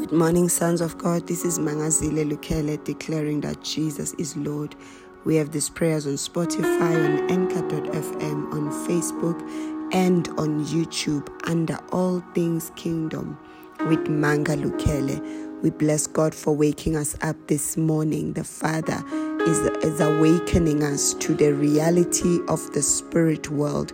Good morning, sons of God. This is Mangazile Lukele declaring that Jesus is Lord. We have these prayers on Spotify, on Anchor.fm, on Facebook, and on YouTube under All Things Kingdom with Manga Lukele. We bless God for waking us up this morning. The Father is, is awakening us to the reality of the spirit world,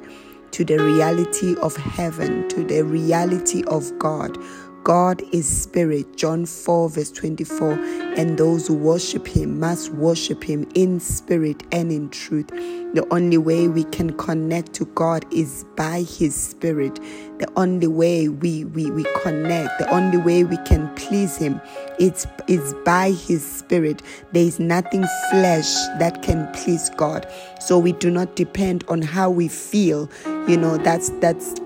to the reality of heaven, to the reality of God God is spirit, John 4, verse 24, and those who worship him must worship him in spirit and in truth. The only way we can connect to God is by his spirit. The only way we, we, we connect, the only way we can please him, it's, it's by his spirit. There is nothing flesh that can please God. So we do not depend on how we feel. You know, that's that's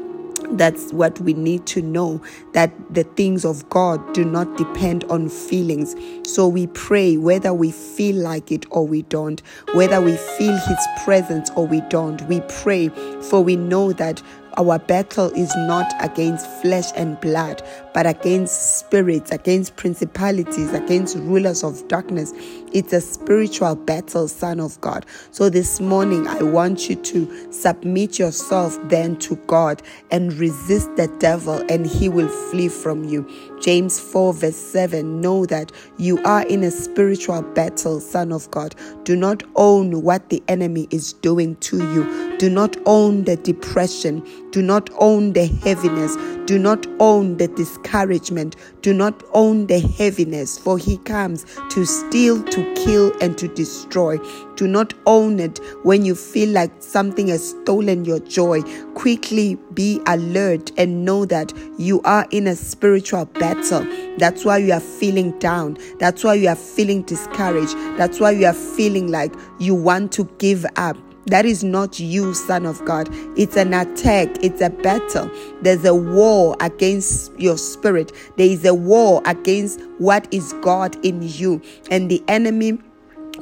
that's what we need to know that the things of God do not depend on feelings. So we pray whether we feel like it or we don't, whether we feel His presence or we don't. We pray for we know that our battle is not against flesh and blood, but against spirits, against principalities, against rulers of darkness. It's a spiritual battle, Son of God. So this morning, I want you to submit yourself then to God and resist the devil, and he will flee from you. James 4, verse 7 Know that you are in a spiritual battle, Son of God. Do not own what the enemy is doing to you, do not own the depression do not own the heaviness. Do not own the discouragement. Do not own the heaviness, for he comes to steal, to kill, and to destroy. Do not own it when you feel like something has stolen your joy. Quickly be alert and know that you are in a spiritual battle. That's why you are feeling down. That's why you are feeling discouraged. That's why you are feeling like you want to give up. That is not you, Son of God. It's an attack, it's a battle. There's a war against your spirit, there is a war against what is God in you, and the enemy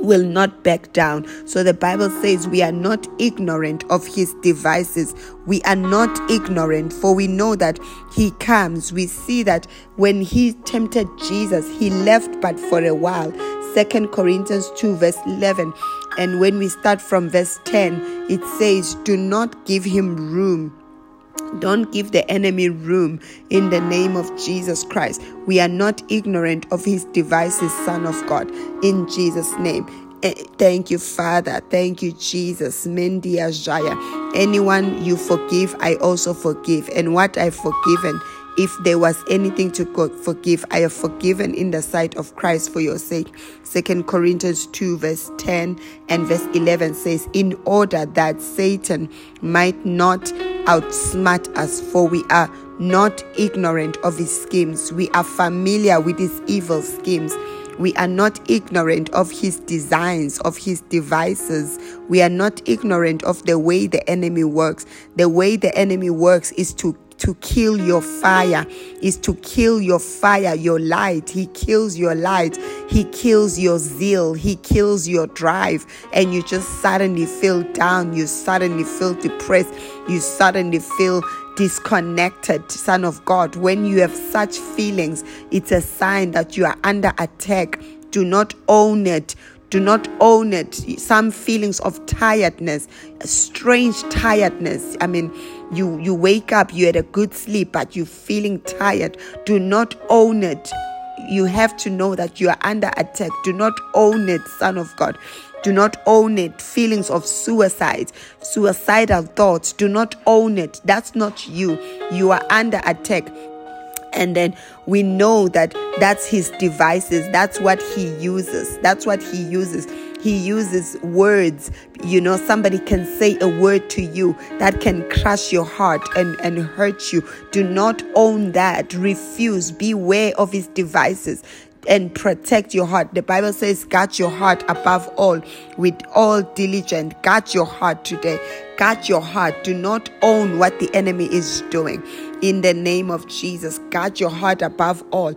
will not back down. So the Bible says we are not ignorant of his devices. We are not ignorant, for we know that he comes. We see that when he tempted Jesus, he left but for a while. Second Corinthians 2, verse 11. And when we start from verse 10, it says, Do not give him room. Don't give the enemy room in the name of Jesus Christ. We are not ignorant of his devices, Son of God, in Jesus' name. Eh, thank you, Father. Thank you, Jesus. Mendia Jaya. Anyone you forgive, I also forgive. And what I've forgiven, if there was anything to forgive, I have forgiven in the sight of Christ for your sake. Second Corinthians 2, verse 10 and verse 11 says, In order that Satan might not outsmart us, for we are not ignorant of his schemes. We are familiar with his evil schemes. We are not ignorant of his designs, of his devices. We are not ignorant of the way the enemy works. The way the enemy works is to to kill your fire, is to kill your fire, your light. He kills your light. He kills your zeal. He kills your drive. And you just suddenly feel down. You suddenly feel depressed. You suddenly feel disconnected, Son of God. When you have such feelings, it's a sign that you are under attack. Do not own it. Do not own it. Some feelings of tiredness, strange tiredness. I mean, you you wake up, you had a good sleep, but you're feeling tired. Do not own it. You have to know that you are under attack. Do not own it, Son of God. Do not own it. Feelings of suicide, suicidal thoughts. Do not own it. That's not you. You are under attack and then we know that that's his devices that's what he uses that's what he uses he uses words. You know somebody can say a word to you that can crush your heart and and hurt you. Do not own that. Refuse. Beware of his devices and protect your heart. The Bible says, guard your heart above all with all diligence. Guard your heart today. Guard your heart. Do not own what the enemy is doing. In the name of Jesus, guard your heart above all.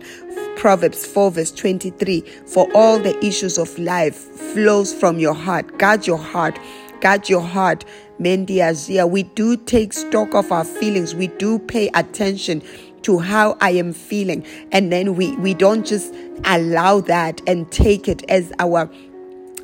Proverbs 4 verse 23 For all the issues of life flows from your heart. Guard your heart. Guard your heart. Mendiazia. We do take stock of our feelings. We do pay attention to how I am feeling. And then we, we don't just allow that and take it as our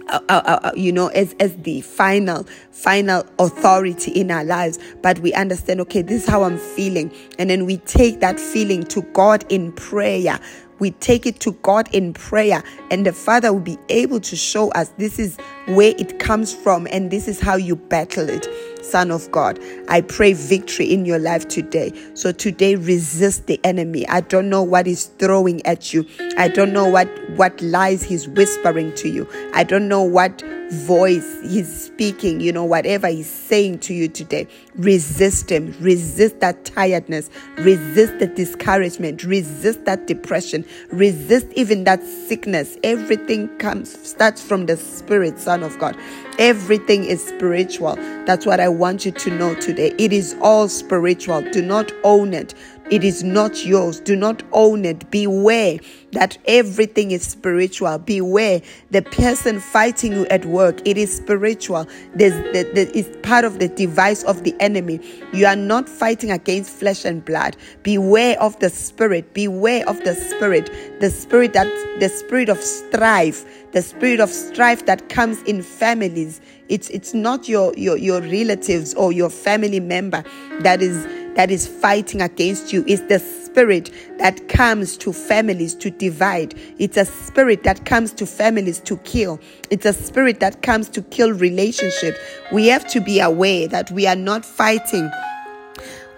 uh, uh, uh, you know, as, as the final, final authority in our lives. But we understand, okay, this is how I'm feeling. And then we take that feeling to God in prayer. We take it to God in prayer, and the Father will be able to show us this is where it comes from and this is how you battle it. Son of God. I pray victory in your life today. So today resist the enemy. I don't know what he's throwing at you. I don't know what what lies he's whispering to you. I don't know what voice he's speaking, you know, whatever he's saying to you today. Resist him. Resist that tiredness. Resist the discouragement. Resist that depression. Resist even that sickness. Everything comes starts from the spirit, son of God. Everything is spiritual. That's what I want you to know today. It is all spiritual. Do not own it. It is not yours. Do not own it. Beware that everything is spiritual. Beware the person fighting you at work. It is spiritual. There's, the, the, it's part of the device of the enemy. You are not fighting against flesh and blood. Beware of the spirit. Beware of the spirit. The spirit that the spirit of strife. The spirit of strife that comes in families. It's it's not your your your relatives or your family member that is that is fighting against you. It's the spirit that comes to families to divide. It's a spirit that comes to families to kill. It's a spirit that comes to kill relationship. We have to be aware that we are not fighting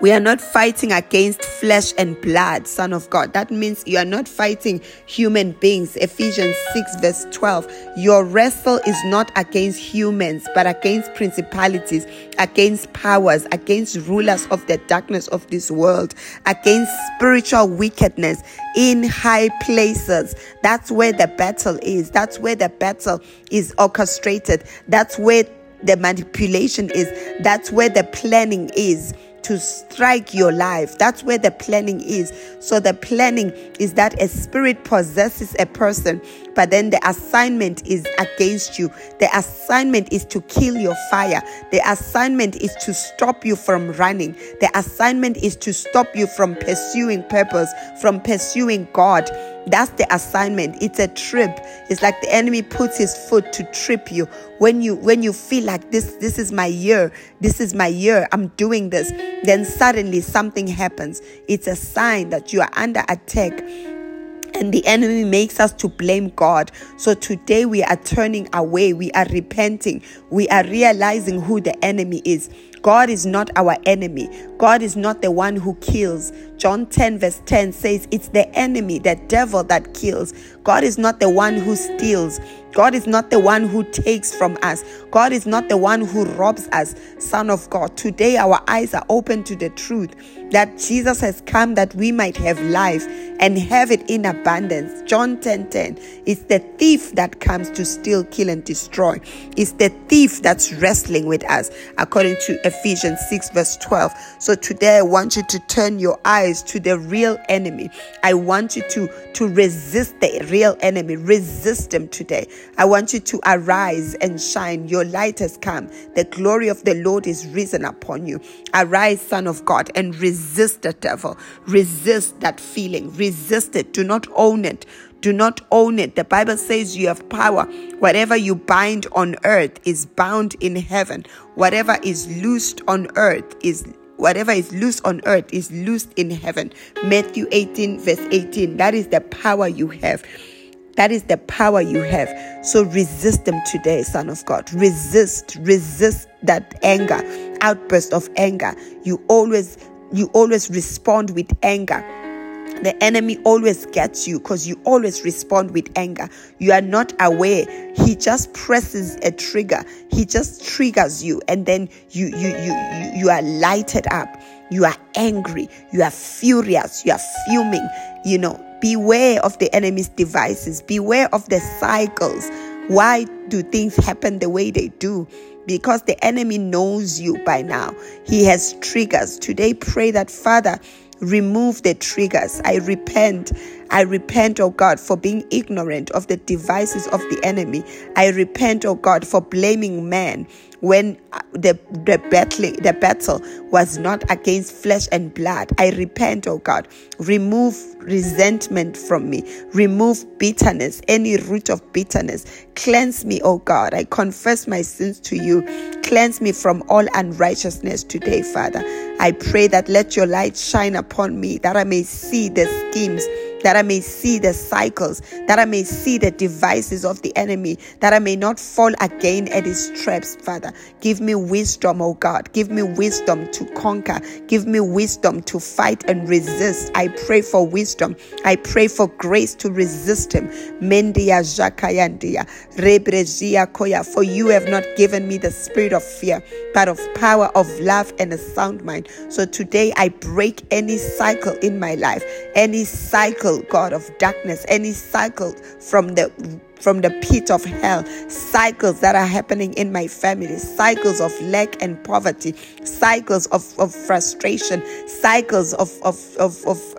we are not fighting against flesh and blood, Son of God. That means you are not fighting human beings. Ephesians 6, verse 12. Your wrestle is not against humans, but against principalities, against powers, against rulers of the darkness of this world, against spiritual wickedness in high places. That's where the battle is. That's where the battle is orchestrated. That's where the manipulation is. That's where the planning is to strike your life. That's where the planning is. So the planning is that a spirit possesses a person, but then the assignment is against you. The assignment is to kill your fire. The assignment is to stop you from running. The assignment is to stop you from pursuing purpose, from pursuing God. That's the assignment. It's a trip. It's like the enemy puts his foot to trip you. When you when you feel like this this is my year. This is my year. I'm doing this. Then suddenly something happens. It's a sign that you are under attack and the enemy makes us to blame God. So today we are turning away, we are repenting, we are realizing who the enemy is. God is not our enemy. God is not the one who kills. John 10, verse 10 says, It's the enemy, the devil that kills. God is not the one who steals. God is not the one who takes from us. God is not the one who robs us. Son of God, today our eyes are open to the truth that Jesus has come that we might have life and have it in abundance. John 10 10. It's the thief that comes to steal, kill, and destroy. It's the thief that's wrestling with us, according to Ephesians 6, verse 12. So today I want you to turn your eyes to the real enemy. I want you to, to resist the real enemy. Resist him today. I want you to arise and shine. Your light has come. The glory of the Lord is risen upon you. Arise, Son of God, and resist the devil. Resist that feeling. Resist it. Do not own it. Do not own it. The Bible says you have power. Whatever you bind on earth is bound in heaven. Whatever is loosed on earth is whatever is loose on earth is loosed in heaven. Matthew 18, verse 18. That is the power you have. That is the power you have. So resist them today, Son of God. Resist, resist that anger, outburst of anger. You always, you always respond with anger. The enemy always gets you because you always respond with anger. You are not aware. He just presses a trigger. He just triggers you, and then you you you you, you are lighted up. You are angry. You are furious. You are fuming. You know, beware of the enemy's devices. Beware of the cycles. Why do things happen the way they do? Because the enemy knows you by now. He has triggers. Today, pray that, Father, remove the triggers. I repent. I repent, oh God, for being ignorant of the devices of the enemy. I repent, oh God, for blaming man when uh, the, the, battle, the battle was not against flesh and blood. I repent, oh God. Remove resentment from me. Remove bitterness, any root of bitterness. Cleanse me, oh God. I confess my sins to you. Cleanse me from all unrighteousness today, Father. I pray that let your light shine upon me, that I may see the schemes that I may see the cycles, that I may see the devices of the enemy, that I may not fall again at his traps, Father. Give me wisdom, oh God. Give me wisdom to conquer. Give me wisdom to fight and resist. I pray for wisdom. I pray for grace to resist him. Mendia Jakayandia, Rebrezia Koya. For you have not given me the spirit of fear, but of power, of love, and a sound mind. So today I break any cycle in my life, any cycle God, of darkness, any cycle from the from the pit of hell, cycles that are happening in my family, cycles of lack and poverty, cycles of, of frustration, cycles of, of, of, of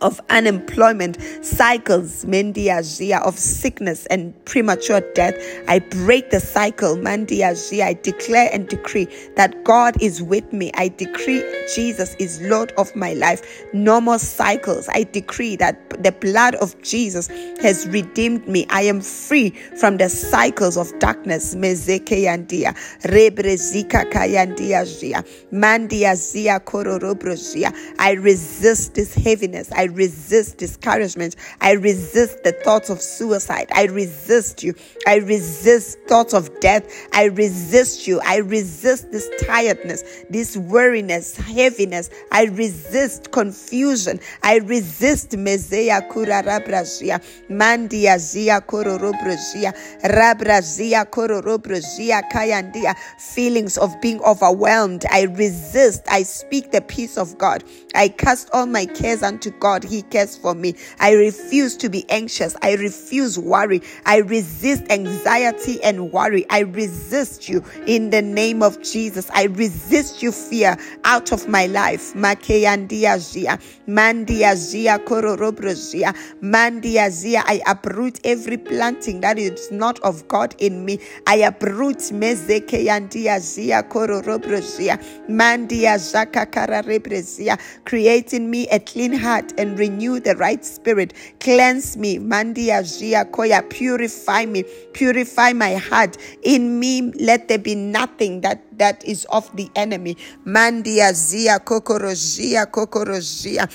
of unemployment, cycles, mendiazia, of sickness and premature death. I break the cycle, mandiazia. I declare and decree that God is with me. I decree Jesus is Lord of my life. No more cycles. I decree that the blood of Jesus has redeemed me. I am free from the cycles of darkness. Mezekeyandia, rebrezika kayandiazia, mandiazia kororobrozia. I resist this heaviness. I resist discouragement. I resist the thoughts of suicide. I resist you. I resist thoughts of death. I resist you. I resist this tiredness, this weariness, heaviness. I resist confusion. I resist mezeya kurarabrazia, mandia zia kororobrazia, rabrazia kororobrazia kayandia, feelings of being overwhelmed. I resist. I speak the peace of God. I cast all my cares unto God God, He cares for me. I refuse to be anxious. I refuse worry. I resist anxiety and worry. I resist you in the name of Jesus. I resist you, fear, out of my life. Makeyandiazia, mandiazia, kororobrozia, mandiazia. I uproot every planting that is not of God in me. I uproot mezekeyandiazia, kororobrozia, mandiazaka kararebrezia, creating me a clean heart and and renew the right spirit. Cleanse me, Mandia Jia Koya. Purify me, purify my heart. In me, let there be nothing that that is of the enemy. Mandia Zia Kokorojia Kokorojia.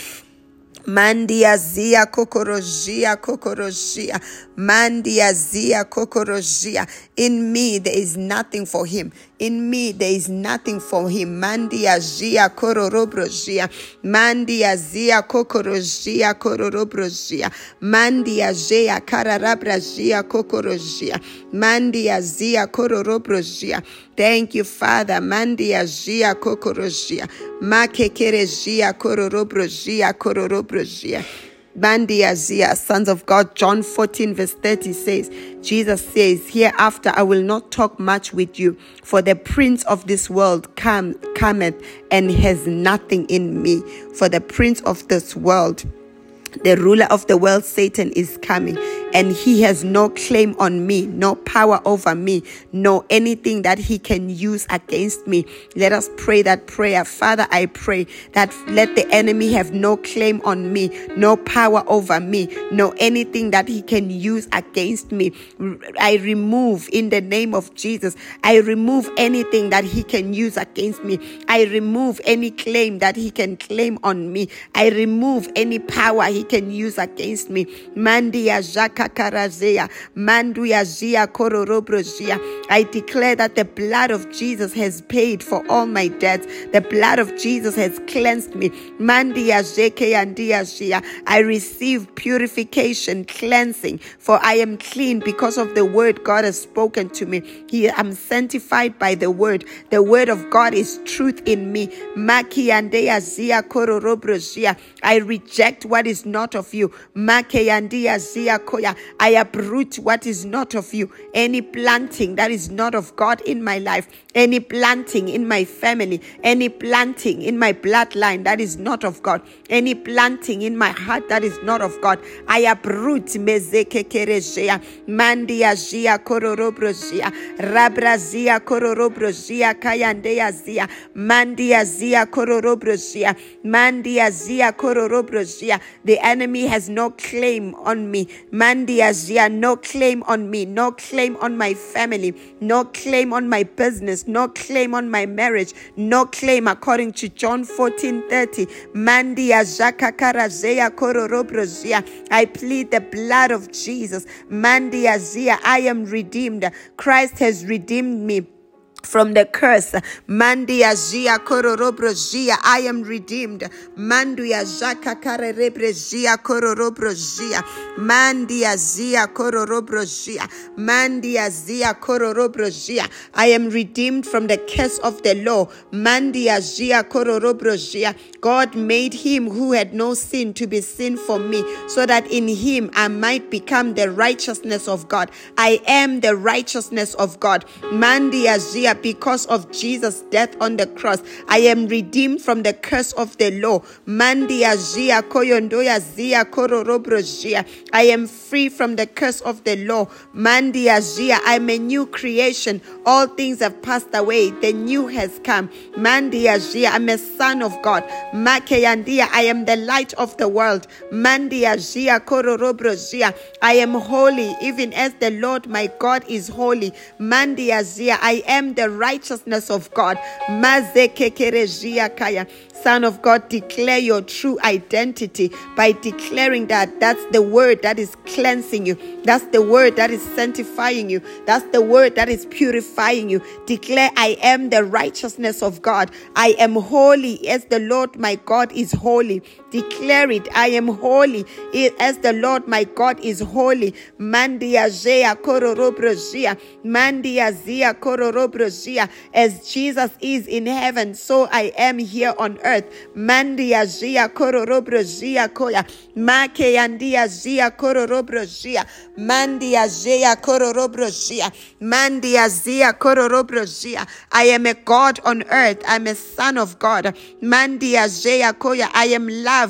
Mandia zia kokorojia kokorojia. Mandia zia kokorojia. In me there is nothing for him. In me there is nothing for him. Mandia zia kororobrojia. Mandia zia kokorojia kororobrojia. Mandia zia kararabrajia kokorojia. Mandia zia kororobrojia. Thank you, Father. Mandia zia kokorojia. Makekerejia kororobrojia kororobrojia. Bandiazia, sons of God, John 14, verse 30 says, Jesus says, Hereafter I will not talk much with you, for the prince of this world come, cometh and has nothing in me. For the prince of this world, the ruler of the world, Satan, is coming and he has no claim on me, no power over me, no anything that he can use against me. Let us pray that prayer. Father, I pray that let the enemy have no claim on me, no power over me, no anything that he can use against me. I remove in the name of Jesus. I remove anything that he can use against me. I remove any claim that he can claim on me. I remove any power he can use against me. Mandia Jaka karazea, manduyazia kororobrozia. I declare that the blood of Jesus has paid for all my debts. The blood of Jesus has cleansed me. Mandiyazeke andiyazia. I receive purification, cleansing, for I am clean because of the word God has spoken to me. He, I'm sanctified by the word. The word of God is truth in me. I reject what is not of you. Make andiyazia koya. I uproot what is not of you. Any planting that is not of God in my life, any planting in my family, any planting in my bloodline that is not of God, any planting in my heart that is not of God, I uproot mezekekerejea, mandia jia kororobrojia, rabrazia kororobrojia, kayandea zia, mandia zia kororobrojia, mandia zia kororobrojia. The enemy has no claim on me. Mandia zia, no claim on me, no claim on my family, no claim on my business, no claim on my marriage, no claim according to John 14 30. Mandia Zia kororobrozia. I plead the blood of Jesus. Mandia zia. I am redeemed. Christ has redeemed me from the curse. Mandia zia kororobrozia. I am redeemed. Mandia zaka karerebrezia kororobrozia. Mandia zia kororobrozia. Zia kororobrozia. I am redeemed from the curse of the law. Mandia zia kororobrozia. God made him who had no sin to be sin for me, so that in him I might become the righteousness of God. I am the righteousness of God. Mandia zia because of Jesus' death on the cross. I am redeemed from the curse of the law. Mandia zia koyondoya zia kororobrojia. I am free from the curse of the law. Mandia zia. I'm a new creation. All things have passed away. The new has come. Mandia zia. I'm a son of God. Makeyandia. I am the light of the world. Mandia zia. I am holy, even as the Lord my God is holy. Mandia zia. I am the the righteousness of God. Son of God, declare your true identity by declaring that that's the word that is cleansing you. That's the word that is sanctifying you. That's the word that is purifying you. Declare, I am the righteousness of God. I am holy as the Lord my God is holy. Declare it. I am holy as the Lord my God is holy. Mandia zea kororobrozia. Mandia zia kororobrozia. As Jesus is in heaven, so I am here on earth. Mandia zia kororobrozia koya. Make yandia zia kororobrozia. Mandia zia kororobrozia. Mandia zia kororobrozia. I am a God on earth. I'm a son of God. Mandia zia koya. I am loved.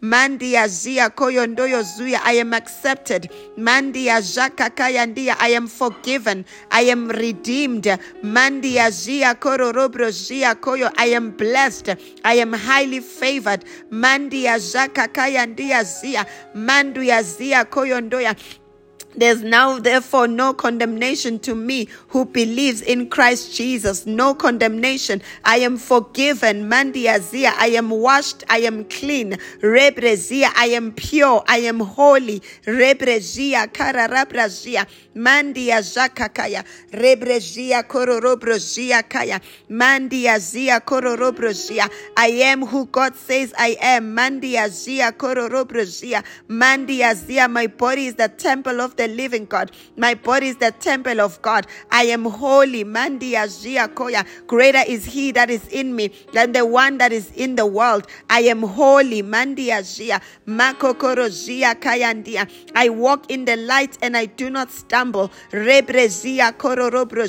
Mandia zia koyo ndoyo zuya. I am accepted. Mandia zaka kayandia. I am forgiven. I am redeemed. Mandia zia kororobrozia koyo. I am blessed. I am highly favored. Mandia Zaka Kayandia Zia. Manduya Zia Koyondoya. There's now, therefore, no condemnation to me who believes in Christ Jesus. No condemnation. I am forgiven. Mandiazia. I am washed. I am clean. Rebrezia. I am pure. I am holy. Rebrezia. Kararabrazia. Mandia zakakaya. Rebrezia kororobrozia kaya. Mandia zia kororobrozia. I am who God says I am. Mandia zia kororobrozia. Mandia zia. My body is the temple of the living God. My body is the temple of God. I am holy. Mandia Zia Koya. Greater is he that is in me than the one that is in the world. I am holy. Mandia Zia. Makokoro Zia Kayandia. I walk in the light and I do not stumble. Kororobro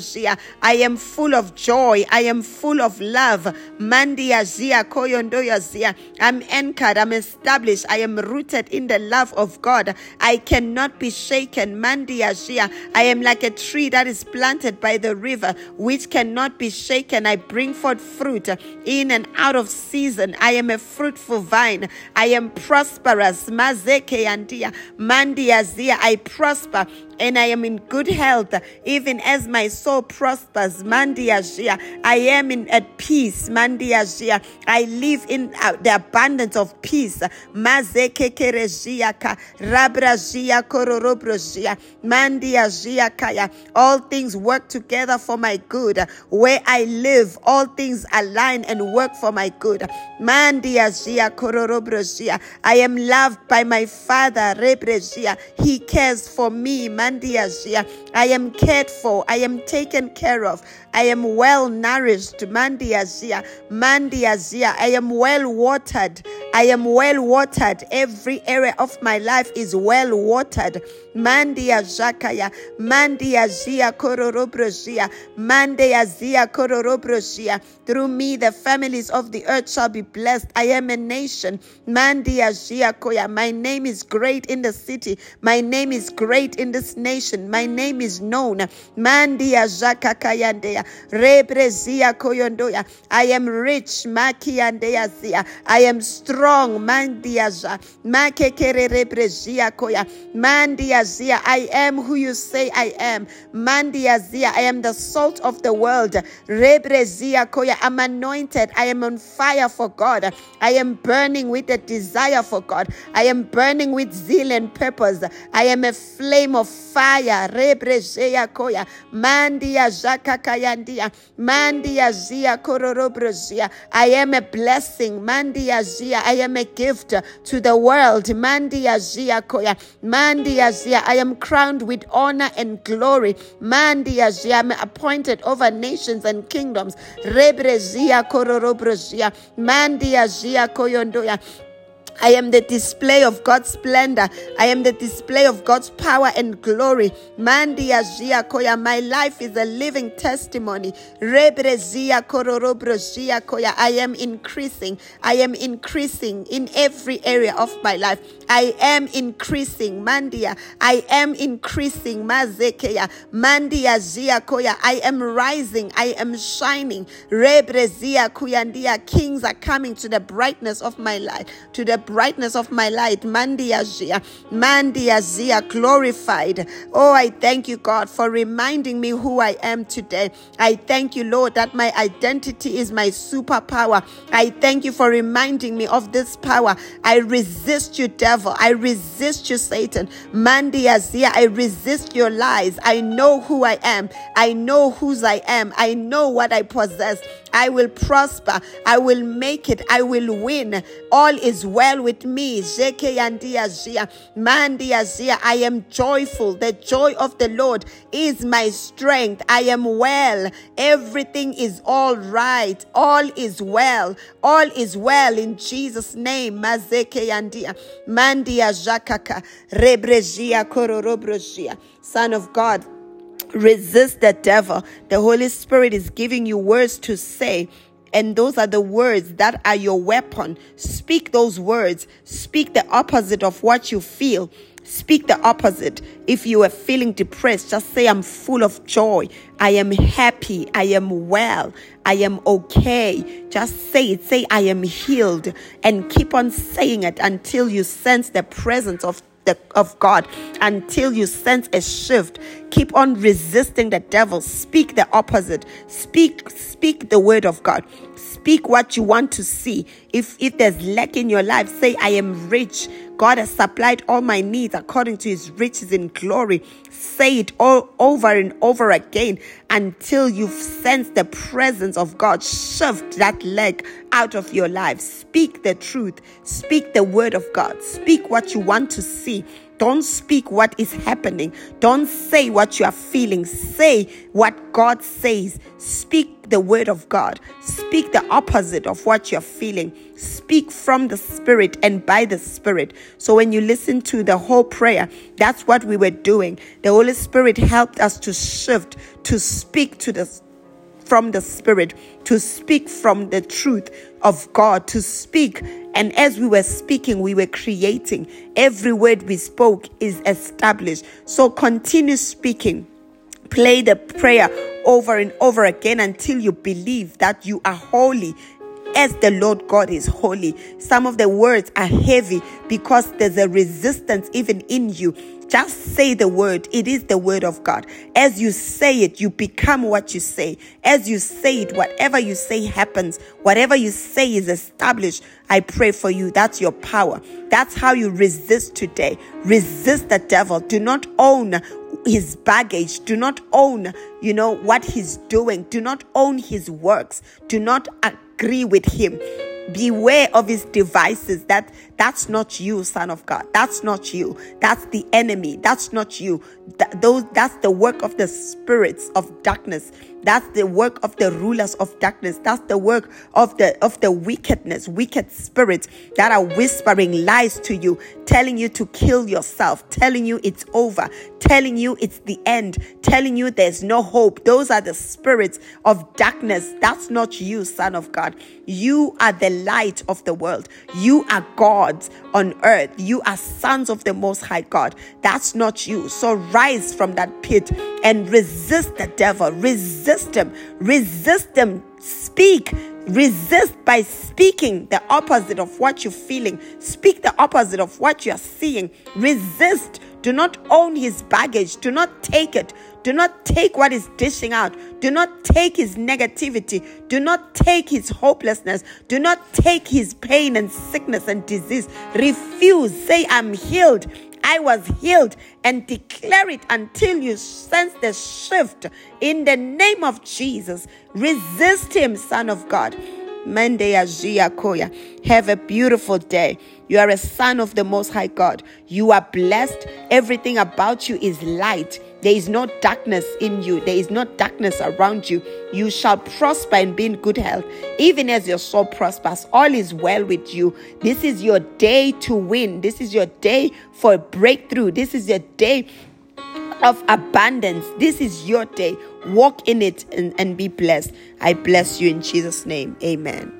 I am full of joy. I am full of love. Mandia Zia Koyondoya Zia. I'm anchored. I'm established. I am rooted in the love of God. I cannot be shaken Mandiashia. I am like a tree that is planted by the river, which cannot be shaken. I bring forth fruit in and out of season. I am a fruitful vine. I am prosperous. Mazeke andia. Mandiazia. I prosper and I am in good health, even as my soul prospers. Mandiashia. I am in at peace. Mandiashia. I live in uh, the abundance of peace. Mazekekerejiaka. Rabrazia kororobrojia. Mandiashia kaya. All things work together for my good. Where I live, all things align and work for my good. Mandiashia kororobrojia. I am loved by my Father. Rebrejia. He cares for me. Man I am cared for. I am taken care of. I am well nourished. Mandiazia, Mandiazia. I am well watered. I am well watered. Every area of my life is well watered. Mandia Zakaya, Mandia Zia Kororobrozia, Mandia Zia Kororobrozia. Through me, the families of the earth shall be blessed. I am a nation. Mandia Zia Koya. My name is great in the city. My name is great in this nation. My name is known. Mandia Zakakayandea, Rebrezia Koyondoya. I am rich. Makiandea Zia. I am strong. Mandia Za. Makekere Koya. Mandia Azia, I am who you say I am. Mandi Azia, I am the salt of the world. Rebrezia Koya, I'm anointed. I am on fire for God. I am burning with a desire for God. I am burning with zeal and purpose. I am a flame of fire. Rebrezia Koya, Mandi Azaka Kayandia, Mandi Azia Kororobrezia. I am a blessing. Mandi Azia, I am a gift to the world. Mandi Azia Koya, Mandi Azia. I am crowned with honor and glory. Mandiazia, I'm appointed over nations and kingdoms. Rebrezia kororobrezia. Mandiazia koyondoya. I am the display of God's splendor. I am the display of God's power and glory. Mandia Zia Koya. My life is a living testimony. Rebrezia Kororobrozia Koya. I am increasing. I am increasing in every area of my life. I am increasing. Mandia. I am increasing. Mazekeya. Mandia Zia Koya. I am rising. I am shining. Rebrezia Kuyandia. Kings are coming to the brightness of my light. To the brightness of my light. Mandiazia, Mandiazia, glorified. Oh, I thank you, God, for reminding me who I am today. I thank you, Lord, that my identity is my superpower. I thank you for reminding me of this power. I resist you, devil. I resist you, Satan. Mandiazia, I resist your lies. I know who I am. I know whose I am. I know what I possess. I will prosper. I will make it. I will win. All is well with me. I am joyful. The joy of the Lord is my strength. I am well. Everything is all right. All is well. All is well in Jesus' name. Son of God. Resist the devil. The Holy Spirit is giving you words to say. And those are the words that are your weapon. Speak those words. Speak the opposite of what you feel. Speak the opposite. If you are feeling depressed, just say, I'm full of joy. I am happy. I am well. I am okay. Just say it. Say, I am healed. And keep on saying it until you sense the presence of the, of God until you sense a shift. Keep on resisting the devil. Speak the opposite. Speak, speak the word of God. Speak what you want to see. If if there's lack in your life, say, I am rich. God has supplied all my needs according to his riches in glory. Say it all over and over again until you've sensed the presence of God. Shift that leg out of your life. Speak the truth. Speak the word of God. Speak what you want to see. Don't speak what is happening. Don't say what you are feeling. Say what God says. Speak the word of God. Speak the opposite of what you're feeling. Speak from the Spirit and by the Spirit. So when you listen to the whole prayer, that's what we were doing. The Holy Spirit helped us to shift, to speak to the from the Spirit, to speak from the truth of God, to speak. And as we were speaking, we were creating. Every word we spoke is established. So continue speaking. Play the prayer over and over again until you believe that you are holy as the Lord God is holy. Some of the words are heavy because there's a resistance even in you. Just say the word. It is the word of God. As you say it, you become what you say. As you say it, whatever you say happens. Whatever you say is established. I pray for you. That's your power. That's how you resist today. Resist the devil. Do not own his baggage. Do not own, you know, what he's doing. Do not own his works. Do not agree with him. Beware of his devices that that's not you son of god that's not you that's the enemy that's not you that, those that's the work of the spirits of darkness That's the work of the rulers of darkness. That's the work of the of the wickedness, wicked spirits that are whispering lies to you, telling you to kill yourself, telling you it's over, telling you it's the end, telling you there's no hope. Those are the spirits of darkness. That's not you, son of God. You are the light of the world. You are on earth. You are sons of the most high God. That's not you. So rise from that pit and resist the devil. Resist him. Resist him. Speak. Resist by speaking the opposite of what you're feeling. Speak the opposite of what you're seeing. Resist. Do not own his baggage. Do not take it. Do not take what he's dishing out. Do not take his negativity. Do not take his hopelessness. Do not take his pain and sickness and disease. Refuse. Say, I'm healed. I was healed and declare it until you sense the shift in the name of Jesus. Resist him, Son of God. Mende Koya. Have a beautiful day. You are a son of the Most High God. You are blessed. Everything about you is light. There is no darkness in you. There is no darkness around you. You shall prosper and be in good health, even as your soul prospers. All is well with you. This is your day to win. This is your day for a breakthrough. This is your day of abundance. This is your day. Walk in it and, and be blessed. I bless you in Jesus' name. Amen.